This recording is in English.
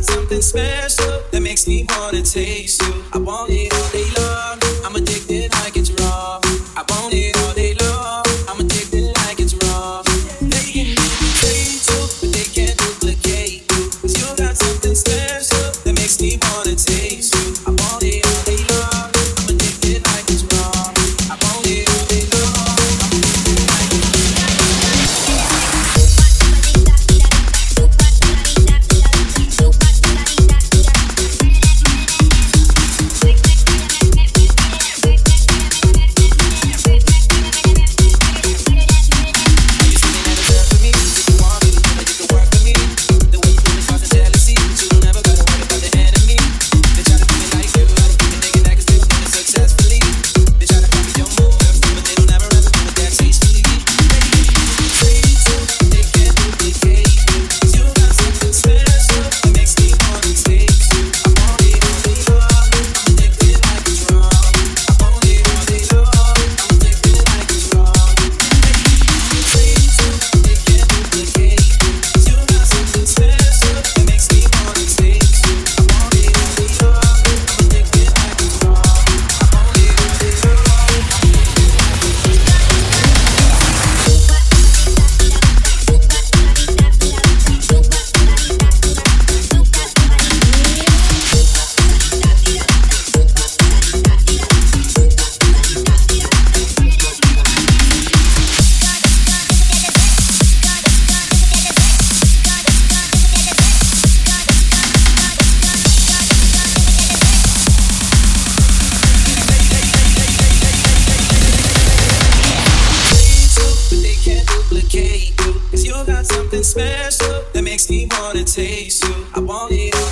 got something special that makes me wanna taste you. I want it special that makes me wanna taste you. I want it all.